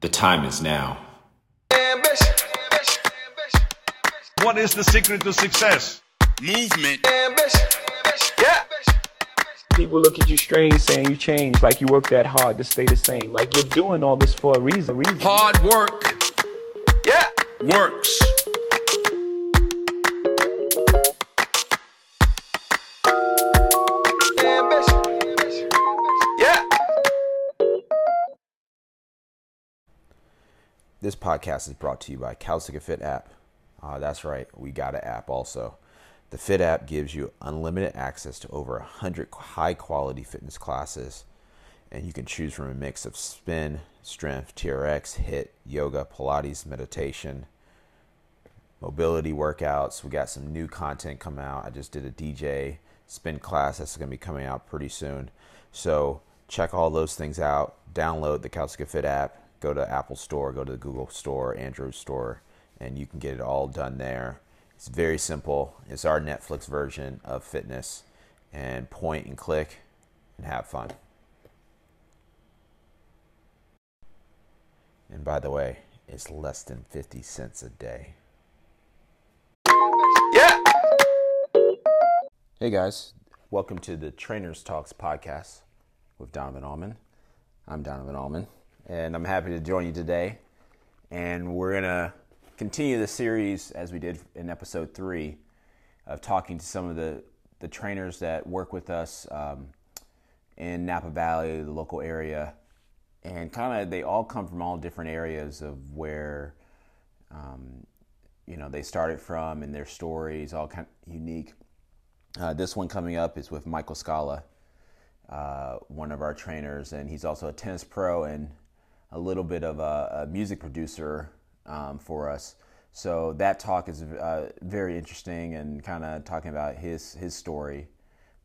The time is now. What is the secret to success? Movement. Yeah. People look at you strange saying you changed, like you work that hard to stay the same. Like you're doing all this for a reason. reason. Hard work. Yeah. Works. This podcast is brought to you by Calistoga Fit app. Uh, that's right, we got an app also. The Fit app gives you unlimited access to over 100 high quality fitness classes, and you can choose from a mix of spin, strength, TRX, HIIT, yoga, Pilates, meditation, mobility workouts. We got some new content coming out. I just did a DJ spin class that's going to be coming out pretty soon. So check all those things out. Download the Calistoga Fit app. Go to Apple Store, go to the Google Store, Android Store, and you can get it all done there. It's very simple. It's our Netflix version of fitness, and point and click and have fun. And by the way, it's less than 50 cents a day. Yeah. Hey guys, welcome to the Trainers Talks podcast with Donovan Allman. I'm Donovan Allman, and I'm happy to join you today. And we're gonna continue the series as we did in episode three of talking to some of the the trainers that work with us um, in Napa Valley, the local area, and kind of they all come from all different areas of where um, you know they started from and their stories all kind of unique. Uh, this one coming up is with Michael Scala, uh, one of our trainers, and he's also a tennis pro and a little bit of a, a music producer um, for us. So that talk is uh, very interesting and kind of talking about his his story.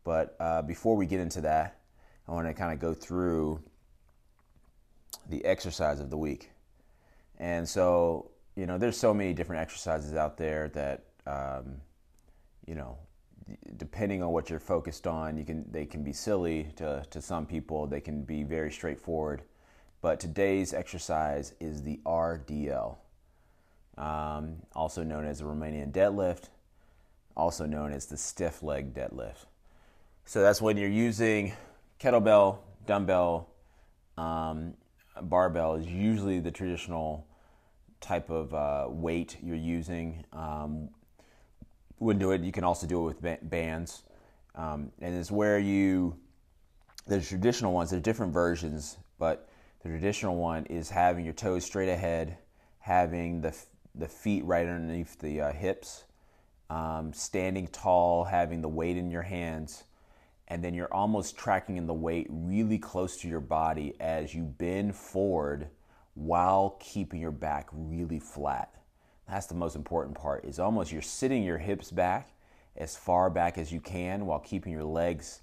But uh, before we get into that, I want to kind of go through the exercise of the week. And so, you know, there's so many different exercises out there that, um, you know, depending on what you're focused on, you can they can be silly to, to some people. They can be very straightforward. But today's exercise is the RDL, um, also known as the Romanian deadlift, also known as the stiff leg deadlift. So that's when you're using kettlebell, dumbbell, um, barbell is usually the traditional type of uh, weight you're using. Um, when do it, you can also do it with bands, um, and it's where you. The traditional ones, there's different versions, but the traditional one is having your toes straight ahead, having the the feet right underneath the uh, hips, um, standing tall, having the weight in your hands, and then you're almost tracking in the weight really close to your body as you bend forward while keeping your back really flat. That's the most important part. Is almost you're sitting your hips back as far back as you can while keeping your legs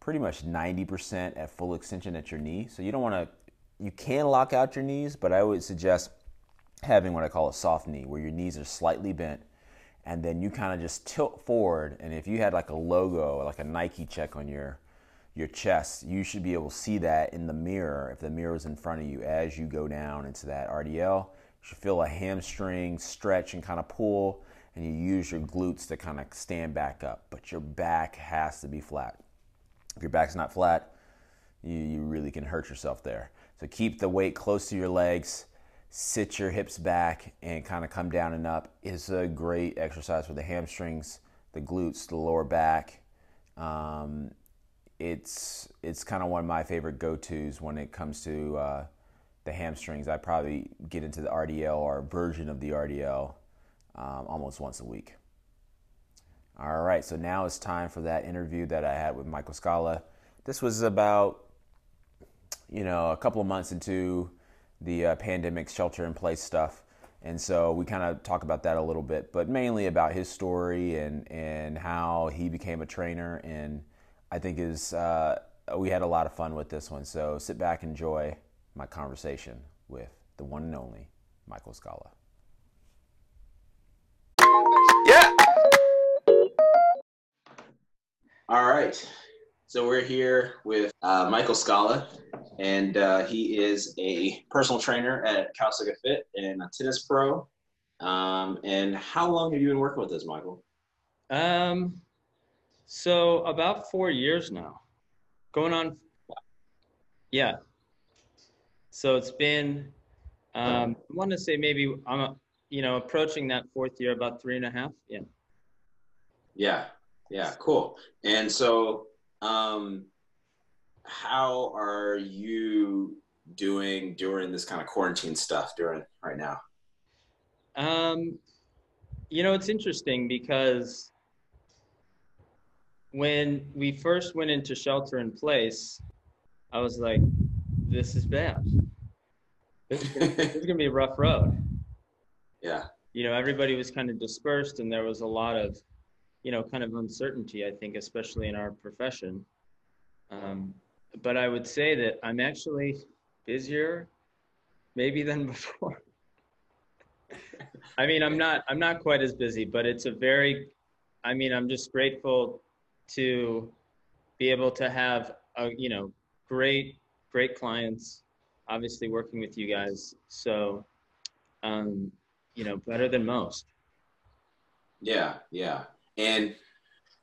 pretty much 90% at full extension at your knee. So you don't want to you can lock out your knees, but I would suggest having what I call a soft knee where your knees are slightly bent and then you kind of just tilt forward and if you had like a logo like a Nike check on your your chest, you should be able to see that in the mirror if the mirror is in front of you as you go down into that RDL. You should feel a hamstring stretch and kind of pull, and you use your glutes to kind of stand back up. But your back has to be flat. If your back's not flat, you, you really can hurt yourself there. So keep the weight close to your legs, sit your hips back, and kind of come down and up. It's a great exercise for the hamstrings, the glutes, the lower back. Um, it's it's kind of one of my favorite go-tos when it comes to uh, the hamstrings. I probably get into the RDL or version of the RDL um, almost once a week. All right, so now it's time for that interview that I had with Michael Scala. This was about, you know, a couple of months into the uh, pandemic shelter in place stuff. And so we kind of talk about that a little bit, but mainly about his story and, and how he became a trainer. And I think is uh, we had a lot of fun with this one. So sit back, and enjoy my conversation with the one and only Michael Scala. Yeah. All right. So we're here with uh, Michael Scala, and uh, he is a personal trainer at Calistoga Fit and a tennis pro. Um, and how long have you been working with us, Michael? Um, so about four years now, going on. Yeah. So it's been, um, I want to say maybe I'm, you know, approaching that fourth year, about three and a half. Yeah. Yeah, yeah, cool. And so, um, how are you doing during this kind of quarantine stuff during right now? Um, you know, it's interesting because when we first went into shelter in place, I was like, this is bad. This is gonna, this is gonna be a rough road. Yeah, You know, everybody was kind of dispersed and there was a lot of, you know, kind of uncertainty, I think, especially in our profession. Um, but I would say that I'm actually busier maybe than before. I mean, I'm not I'm not quite as busy, but it's a very I mean, I'm just grateful to be able to have a, you know, great great clients obviously working with you guys. So um, you know, better than most. yeah, yeah. And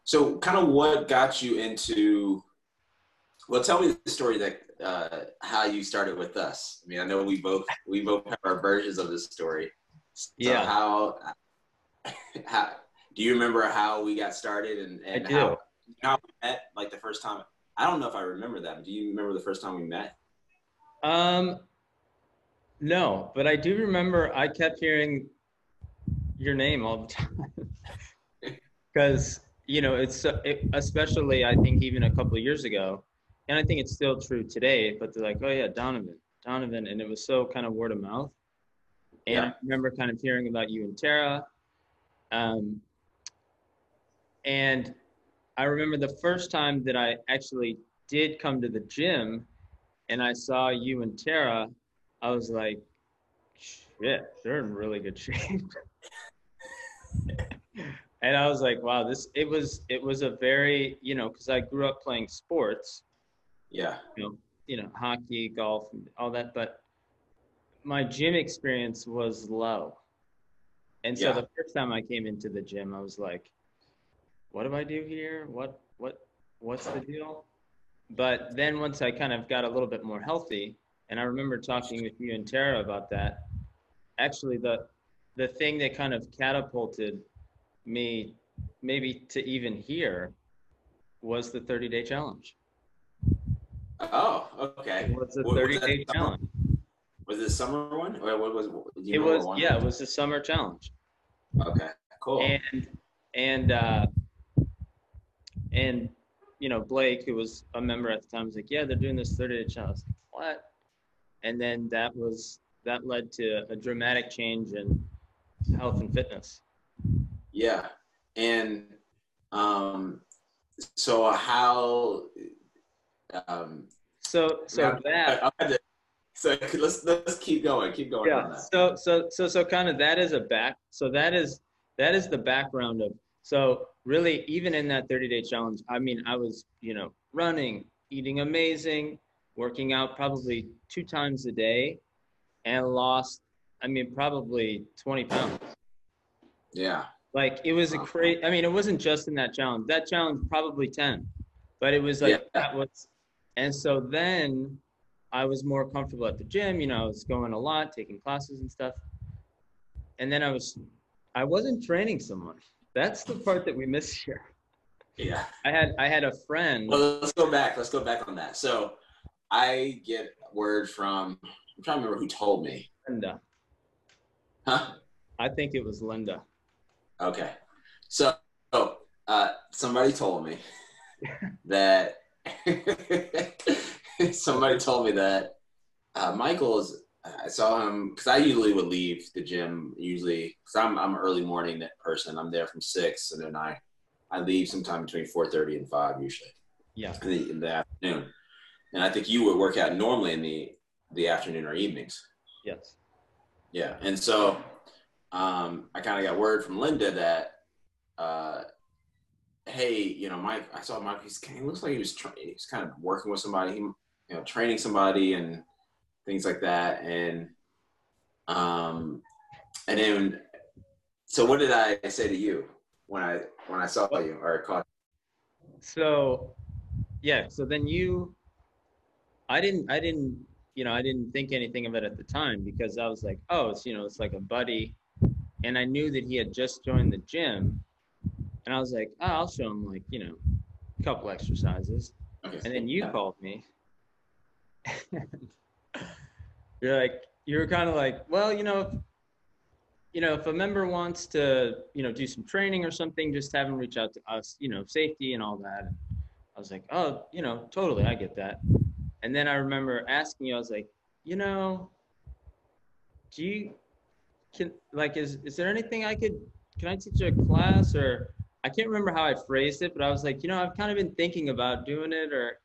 so, kind of what got you into? Well, tell me the story that uh, how you started with us. I mean, I know we both we both have our versions of this story. So Yeah. How how do you remember how we got started and, and I do. how how we met? Like the first time. I don't know if I remember that. Do you remember the first time we met? Um, no, but I do remember I kept hearing your name all the time because you know it's it, especially I think even a couple of years ago, and I think it's still true today. But they're like, oh yeah, Donovan, Donovan, and it was so kind of word of mouth. And I remember kind of hearing about you and Tara. Um, and I remember the first time that I actually did come to the gym and I saw you and Tara, I was like, shit, they're in really good shape. and I was like, wow, this it was it was a very, you know, because I grew up playing sports, Yeah. you know, you know, hockey, golf, and all that, but my gym experience was low. And so Yeah. the first time I came into the gym, I was like, what do I do here? What what what's the deal? But then once I kind of got a little bit more healthy, and I remember talking with you and Tara about that, actually the the thing that kind of catapulted me maybe to even here was the 30 day challenge. Oh, okay. It was a 30 day challenge. Was it a summer one or what was? Do It was yeah, it was the summer challenge. Okay. Cool. and and uh and you know blake who was a member at the time was like yeah they're doing this 30 day challenge what and then that was that led to a dramatic change in health and fitness Yeah, and um, so how? Um, so so that I- I to- so let's let's keep going. Keep going on yeah that. so so so so kind of that is a back so that is that is the background of so really even in that 30 day challenge i mean i was you know running eating amazing working out probably two times a day and lost i mean probably 20 pounds yeah, like it was a crazy i mean it wasn't just in that challenge that challenge probably 10 but it was like Yeah. that was and so then i was more comfortable at the gym you know i was going a lot taking classes and stuff and then i was i wasn't training someone that's the part that we miss here yeah. i had i had a friend Well, let's go back. Let's go back on that. So I get word from. I'm trying to remember who told me. linda Huh? i think it was linda Okay. So, oh, uh, somebody told me that somebody told me that uh, Michael is. I saw him because I usually would leave the gym usually because I'm I'm an early morning person. I'm there from six, and then I I leave sometime between four thirty and five usually yeah in the, in the afternoon. And I think you would work out normally in the the afternoon or evenings. yes Yeah, and so um, I kind of got word from Linda that uh, hey, you know, Mike, I saw Mike. He's, he looks like he was tra- he's kind of working with somebody, he, you know, training somebody and things like that. And um, and then, so what did I say to you when I when I saw you or caught? You? So, yeah. So then you, I didn't, I didn't, you know, I didn't think anything of it at the time because I was like, oh, it's you know, it's like a buddy, and I knew that he had just joined the gym, and I was like, oh, I'll show him like you know, a couple exercises, and then you called me. you're like, you were kind of like, well, you know, if, you know, if a member wants to, you know, do some training or something, just have them reach out to us, you know, safety and all that. I was like, oh, you know, totally, I get that. And then I remember asking you, I was like, you know, do you can like is is there anything I could can I teach a class or I can't remember how I phrased it, but I was like, you know, I've kind of been thinking about doing it or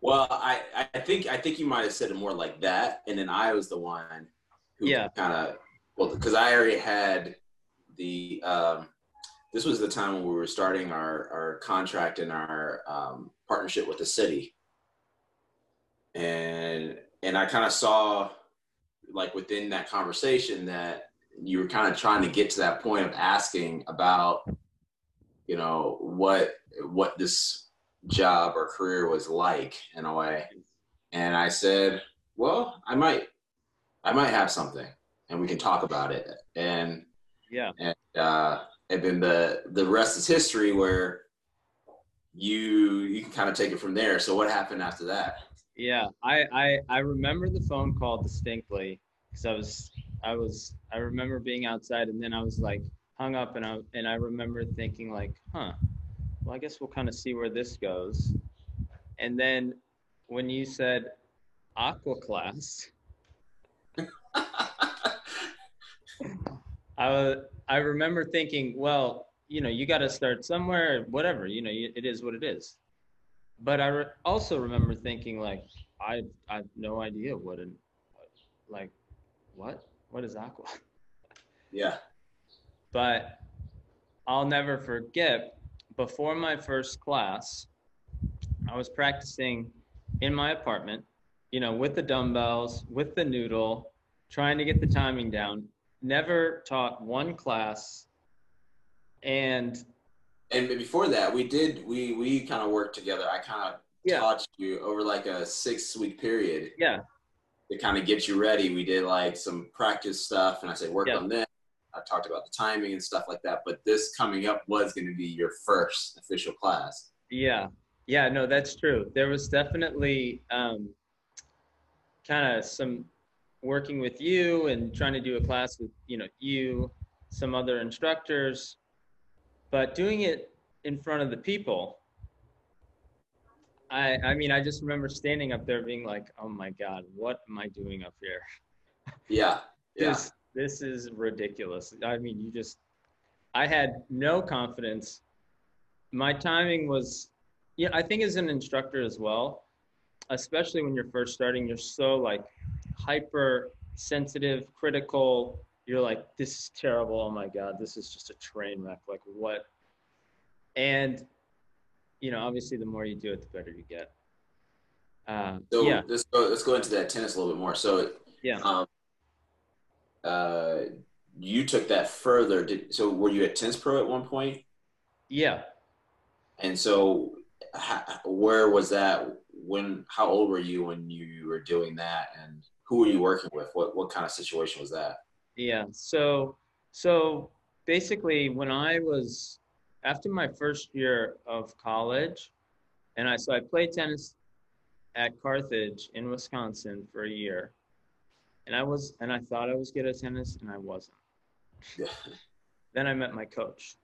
Well, I, I think I think you might have said it more like that, and then I was the one who Yeah. kind of well because I already had the um, this was the time when we were starting our our contract and our um, partnership with the city, and and I kind of saw like within that conversation that you were kind of trying to get to that point of asking about you know what what this job or career was like in a way. And i said well i might i might have something and we can talk about it. And yeah. and uh and then the the rest is history where you you can kind of take it from there. So what happened after that Yeah, I I, I remember the phone call distinctly because I was I was I remember being outside and then I was like hung up and I and I remember thinking like, huh, well I guess we'll kind of see where this goes. And then when you said aqua class, I I remember thinking, well, you know, you got to start somewhere, whatever, you know, it is what it is. But I re- also remember thinking, like, I I have no idea what an like what what is aqua, yeah but I'll never forget. Before my first class, I was practicing in my apartment, you know, with the dumbbells, with the noodle, trying to get the timing down. Never taught one class, and and before that we did we we kind of worked together i kind of Yeah. taught you over like a six week period yeah, to kind of get you ready. We did like some practice stuff, and I said work Yeah. on this. I talked about the timing and stuff like that. But this coming up was going to be your first official class. Yeah, yeah, no, that's true. There was definitely um, kind of some working with you and trying to do a class with you know you, some other instructors, but doing it in front of the people. I I mean I just remember standing up there being like, oh my god, what am I doing up here? Yeah, yeah, This this is ridiculous. I mean, you just I had no confidence. My timing was yeah, I think as an instructor as well, especially when you're first starting, you're so like hyper sensitive, critical. You're like, this is terrible. Oh my God, this is just a train wreck. Like what? And you know, obviously the more you do it, the better you get. Uh, So yeah, let's go. Let's go into that tennis a little bit more. So, yeah. um, uh, you took that further. Did so? Were you at Tennis Pro at one point? Yeah. And so, ha, where was that? When? How old were you when you were doing that? And who were you working with? What What kind of situation was that? Yeah. So so basically when I was after my first year of college and I so I played tennis at Carthage in Wisconsin for a year. And I was and I thought I was good at tennis and I wasn't. Then I met my coach.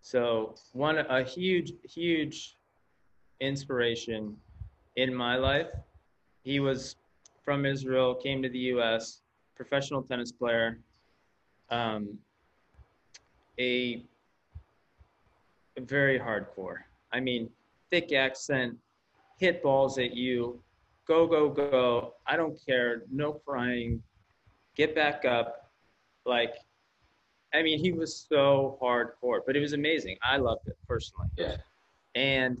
So one a huge huge inspiration in my life. He was from Israel, came to the US, professional tennis player, um, a, a very hardcore. I mean, thick accent, hit balls at you, go, go, go. I don't care, no crying, get back up. Like, I mean, he was so hardcore, but it was amazing. I loved it personally. Yeah. And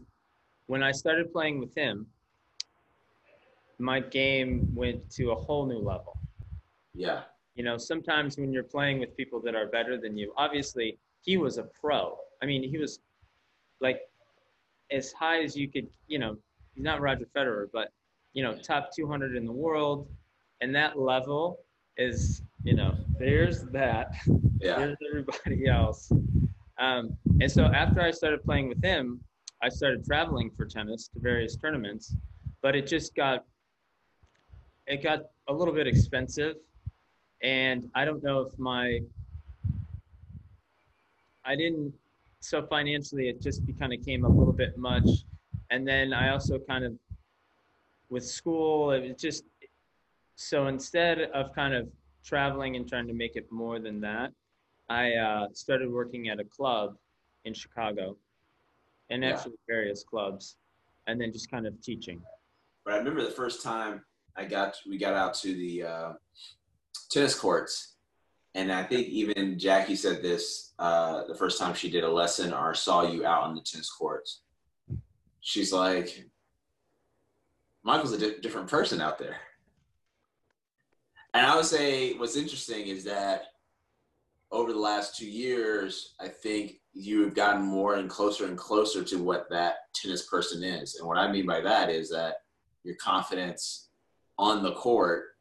when I started playing with him, my game went to a whole new level. Yeah. You know, sometimes when you're playing with people that are better than you, obviously he was a pro. I mean, he was like as high as you could, you know, he's not Roger Federer, but you know, top 200 in the world. And that level is, you know, there's that. Yeah. There's everybody else. Um, and so after I started playing with him, I started traveling for tennis to various tournaments, but it just got it got a little bit expensive, and I don't know if my I didn't so financially it just kind of came a little bit much, and then I also kind of with school it was just so instead of kind of traveling and trying to make it more than that, I uh, started working at a club in Chicago, and Yeah. actually various clubs, and then just kind of teaching. But I remember the first time I got we got out to the uh, tennis courts, and I think even Jackie said this uh, the first time she did a lesson or saw you out on the tennis courts. She's like, Michael's a di- different person out there. And I would say what's interesting is that over the last two years, I think you have gotten more and closer and closer to what that tennis person is. And what I mean by that is that your confidence on the court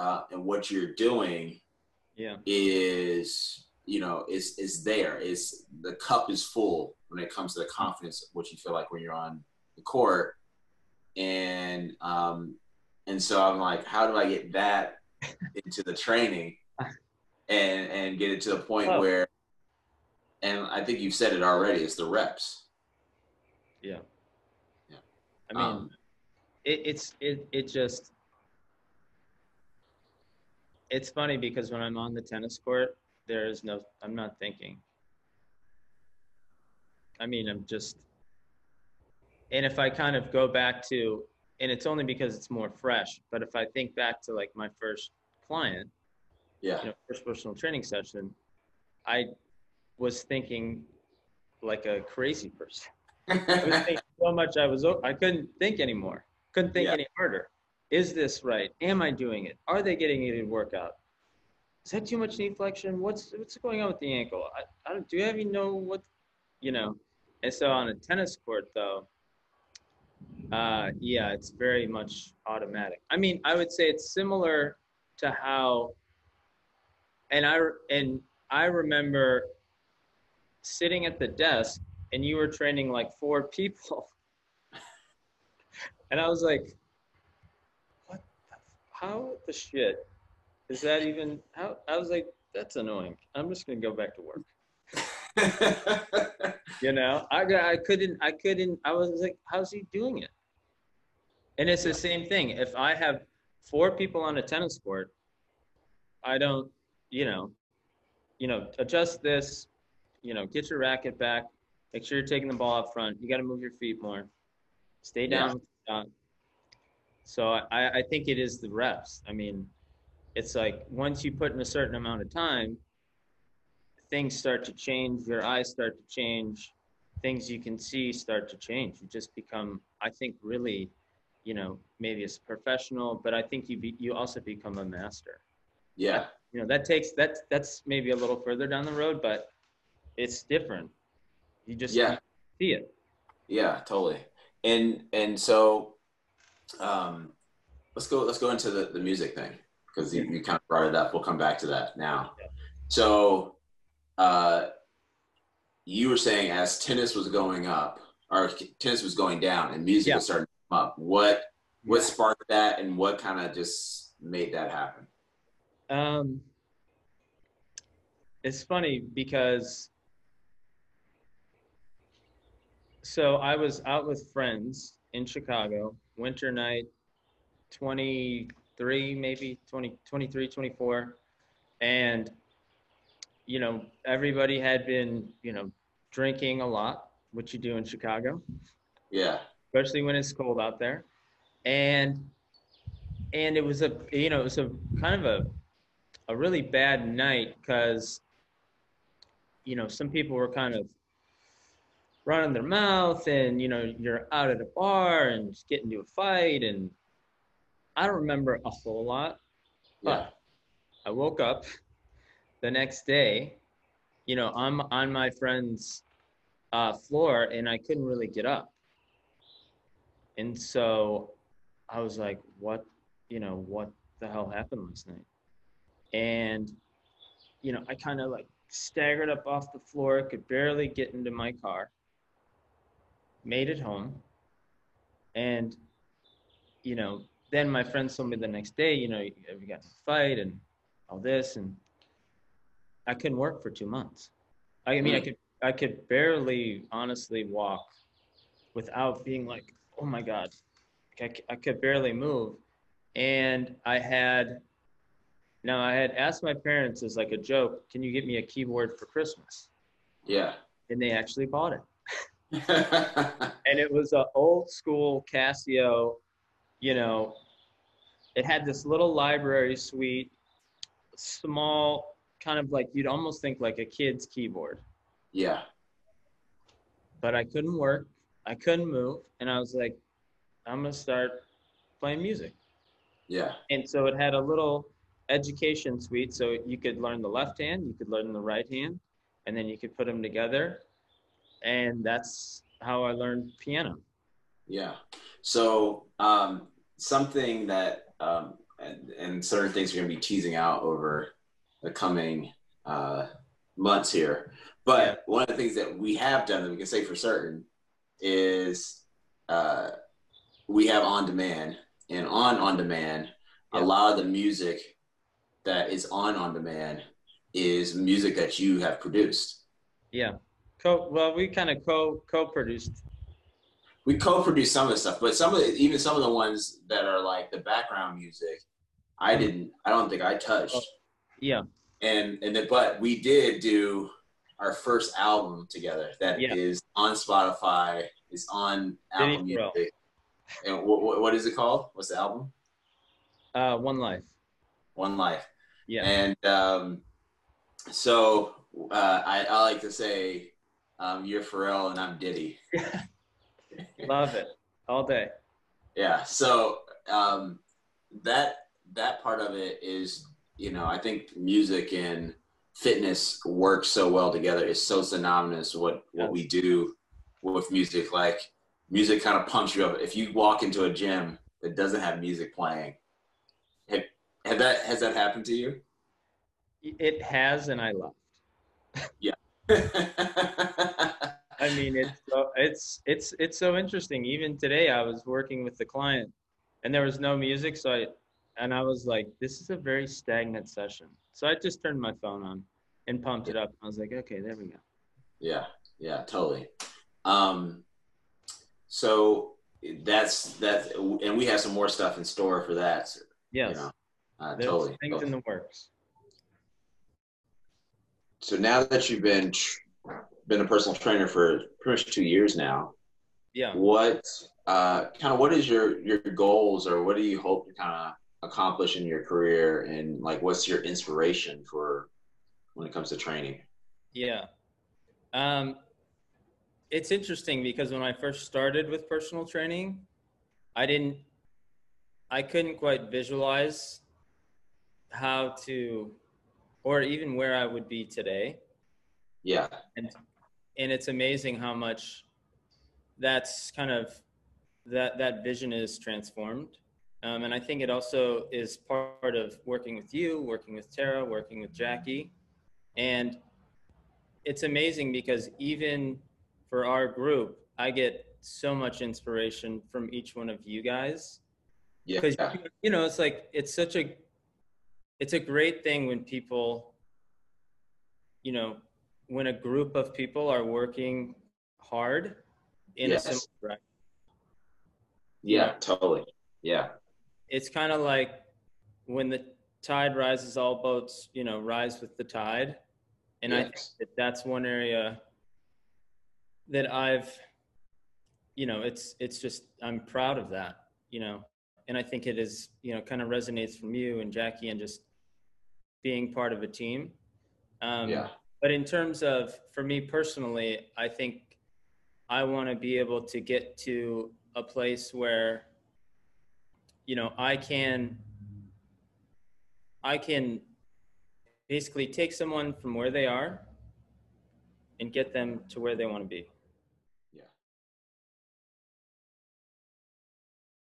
uh, and what you're doing Yeah. is you know is is there is the cup is full when it comes to the confidence of what you feel like when you're on the court and um and so i'm like how do i get that into the training and and get it to the point where and i think you've said it already it's the reps Yeah. Yeah. I mean, Um, it, it's it it just it's funny because when I'm on the tennis court, there is no I'm not thinking. I mean, I'm just and if I kind of go back to and it's only because it's more fresh, but if I think back to like my first client, yeah you know, first personal training session, I was thinking like a crazy person. I was thinking so much I was I couldn't think anymore. Couldn't think Yeah. any harder. Is this right? Am I doing it? Are they getting a good workout? Is that too much knee flexion? What's what's going on with the ankle? I, I don't do you even know what you know? And so on a tennis court though, uh, yeah, it's very much automatic. I mean, I would say it's similar to how and I and I remember sitting at the desk and you were training like four people. And I was like, how the shit is that even, how, I was like, that's annoying. I'm just going to go back to work. You know, I, I couldn't, I couldn't, I was like, how's he doing it? And it's the same thing. If I have four people on a tennis court, I don't, you know, you know, adjust this, you know, get your racket back, make sure you're taking the ball up front. You got to move your feet more. Stay down. Yeah. With the shot. So I, I think it is the reps. I mean, it's like once you put in a certain amount of time, things start to change. Your eyes start to change. Things you can see start to change. You just become, I think, really, you know, maybe it's professional, but I think you be, you also become a master yeah you know that takes that that's maybe a little further down the road but it's different you just Yeah. see it Yeah, totally. And and so um let's go let's go into the, the music thing because you, you kind of brought it up. We'll come back to that now. So uh you were saying as tennis was going up or tennis was going down and music Yeah. was starting to come up, what what sparked that and what kind of just made that happen? um it's funny because so i was out with friends in chicago winter night 23 maybe 20 23 24 and you know everybody had been you know drinking a lot which you do in chicago Yeah. especially when it's cold out there. And and it was a you know it was a kind of a a really bad night because you know, some people were kind of running their mouth and, you know, you're out at a bar and just get into a fight. And I don't remember a whole lot. Yeah. I woke up the next day, you know, I'm on my friend's uh, floor and I couldn't really get up. And so I was like, what, you know, what the hell happened last night? And, you know, I kind of like staggered up off the floor, could barely get into my car, made it home. And, you know, then my friends told me the next day, you know, we got to fight and all this. And I couldn't work for two months. I mean, I Mm. could, I could barely honestly walk without being like, oh my God, i could barely move. And I had, now I had asked my parents as like a joke, can you get me a keyboard for Christmas? Yeah. And they actually bought it. And it was an old school Casio, you know, it had this little library suite, small, kind of like you'd almost think like a kid's keyboard. yeah. But I couldn't work, I couldn't move, and I was like, I'm gonna start playing music. Yeah. And so it had a little education suite, so you could learn the left hand, you could learn the right hand, and then you could put them together. And that's how I learned piano. Yeah. So um, something that um, and, and certain things going to be teasing out over the coming uh, months here. But Yeah. one of the things that we have done that we can say for certain is uh, we have on demand, and on on demand, Yeah. a lot of the music that is on on demand is music that you have produced. Yeah. Co well, we kind of co co-produced. we co-produce some of the stuff, but some of the, even some of the ones that are like the background music, I didn't. I don't think I touched. Oh. Yeah. And and then, but we did do our first album together. That is Yeah. on Spotify. Is on Apple. Music. And what is it called? What's the album? Uh, One Life. One Life. Yeah. And um, so uh, I, I like to say, um, you're Pharrell and I'm Diddy. Love it all day. Yeah. So um, that that part of it is, you know, I think music and fitness work so well together. It's so synonymous. What what we do with music, like music, kind of pumps you up. If you walk into a gym that doesn't have music playing, have, have that has that happened to you? It has, and I left. I mean, it's so, it's it's it's so interesting. Even today, I was working with the client, and there was no music, so I and I was like, "This is a very stagnant session." So I just turned my phone on and pumped it up. I was like, "Okay, there we go." Yeah, yeah, totally. Um, so that's that, and we have some more stuff in store for that. Yes, You know, uh, totally. things in the works. So now that you've been tr- been a personal trainer for pretty much two years now, Yeah. what uh, kind of what is your your goals, or what do you hope to kind of accomplish in your career, and like what's your inspiration for when it comes to training? Yeah. Um, it's interesting because when I first started with personal training, I didn't, I couldn't quite visualize how to, or even where I would be today. Yeah, And, and it's amazing how much that's kind of, that, that vision is transformed. Um, and I think it also is part of working with you, working with Tara, working with Jackie. And it's amazing because even for our group, I get so much inspiration from each one of you guys. yeah, Because you know, it's like it's such a it's a great thing when people, you know, when a group of people are working hard in Yes. a similar direction. yeah, totally. Yeah, It's kind of like when the tide rises, all boats, you know, rise with the tide. And I think that that's one area that I've, you know, it's it's just I'm proud of that, you know, and I think it is, you know, kind of resonates from you and Jackie and just being part of a team. Um, yeah, but in terms of for me personally, I think I want to be able to get to a place where you know I can I can basically take someone from where they are and get them to where they want to be.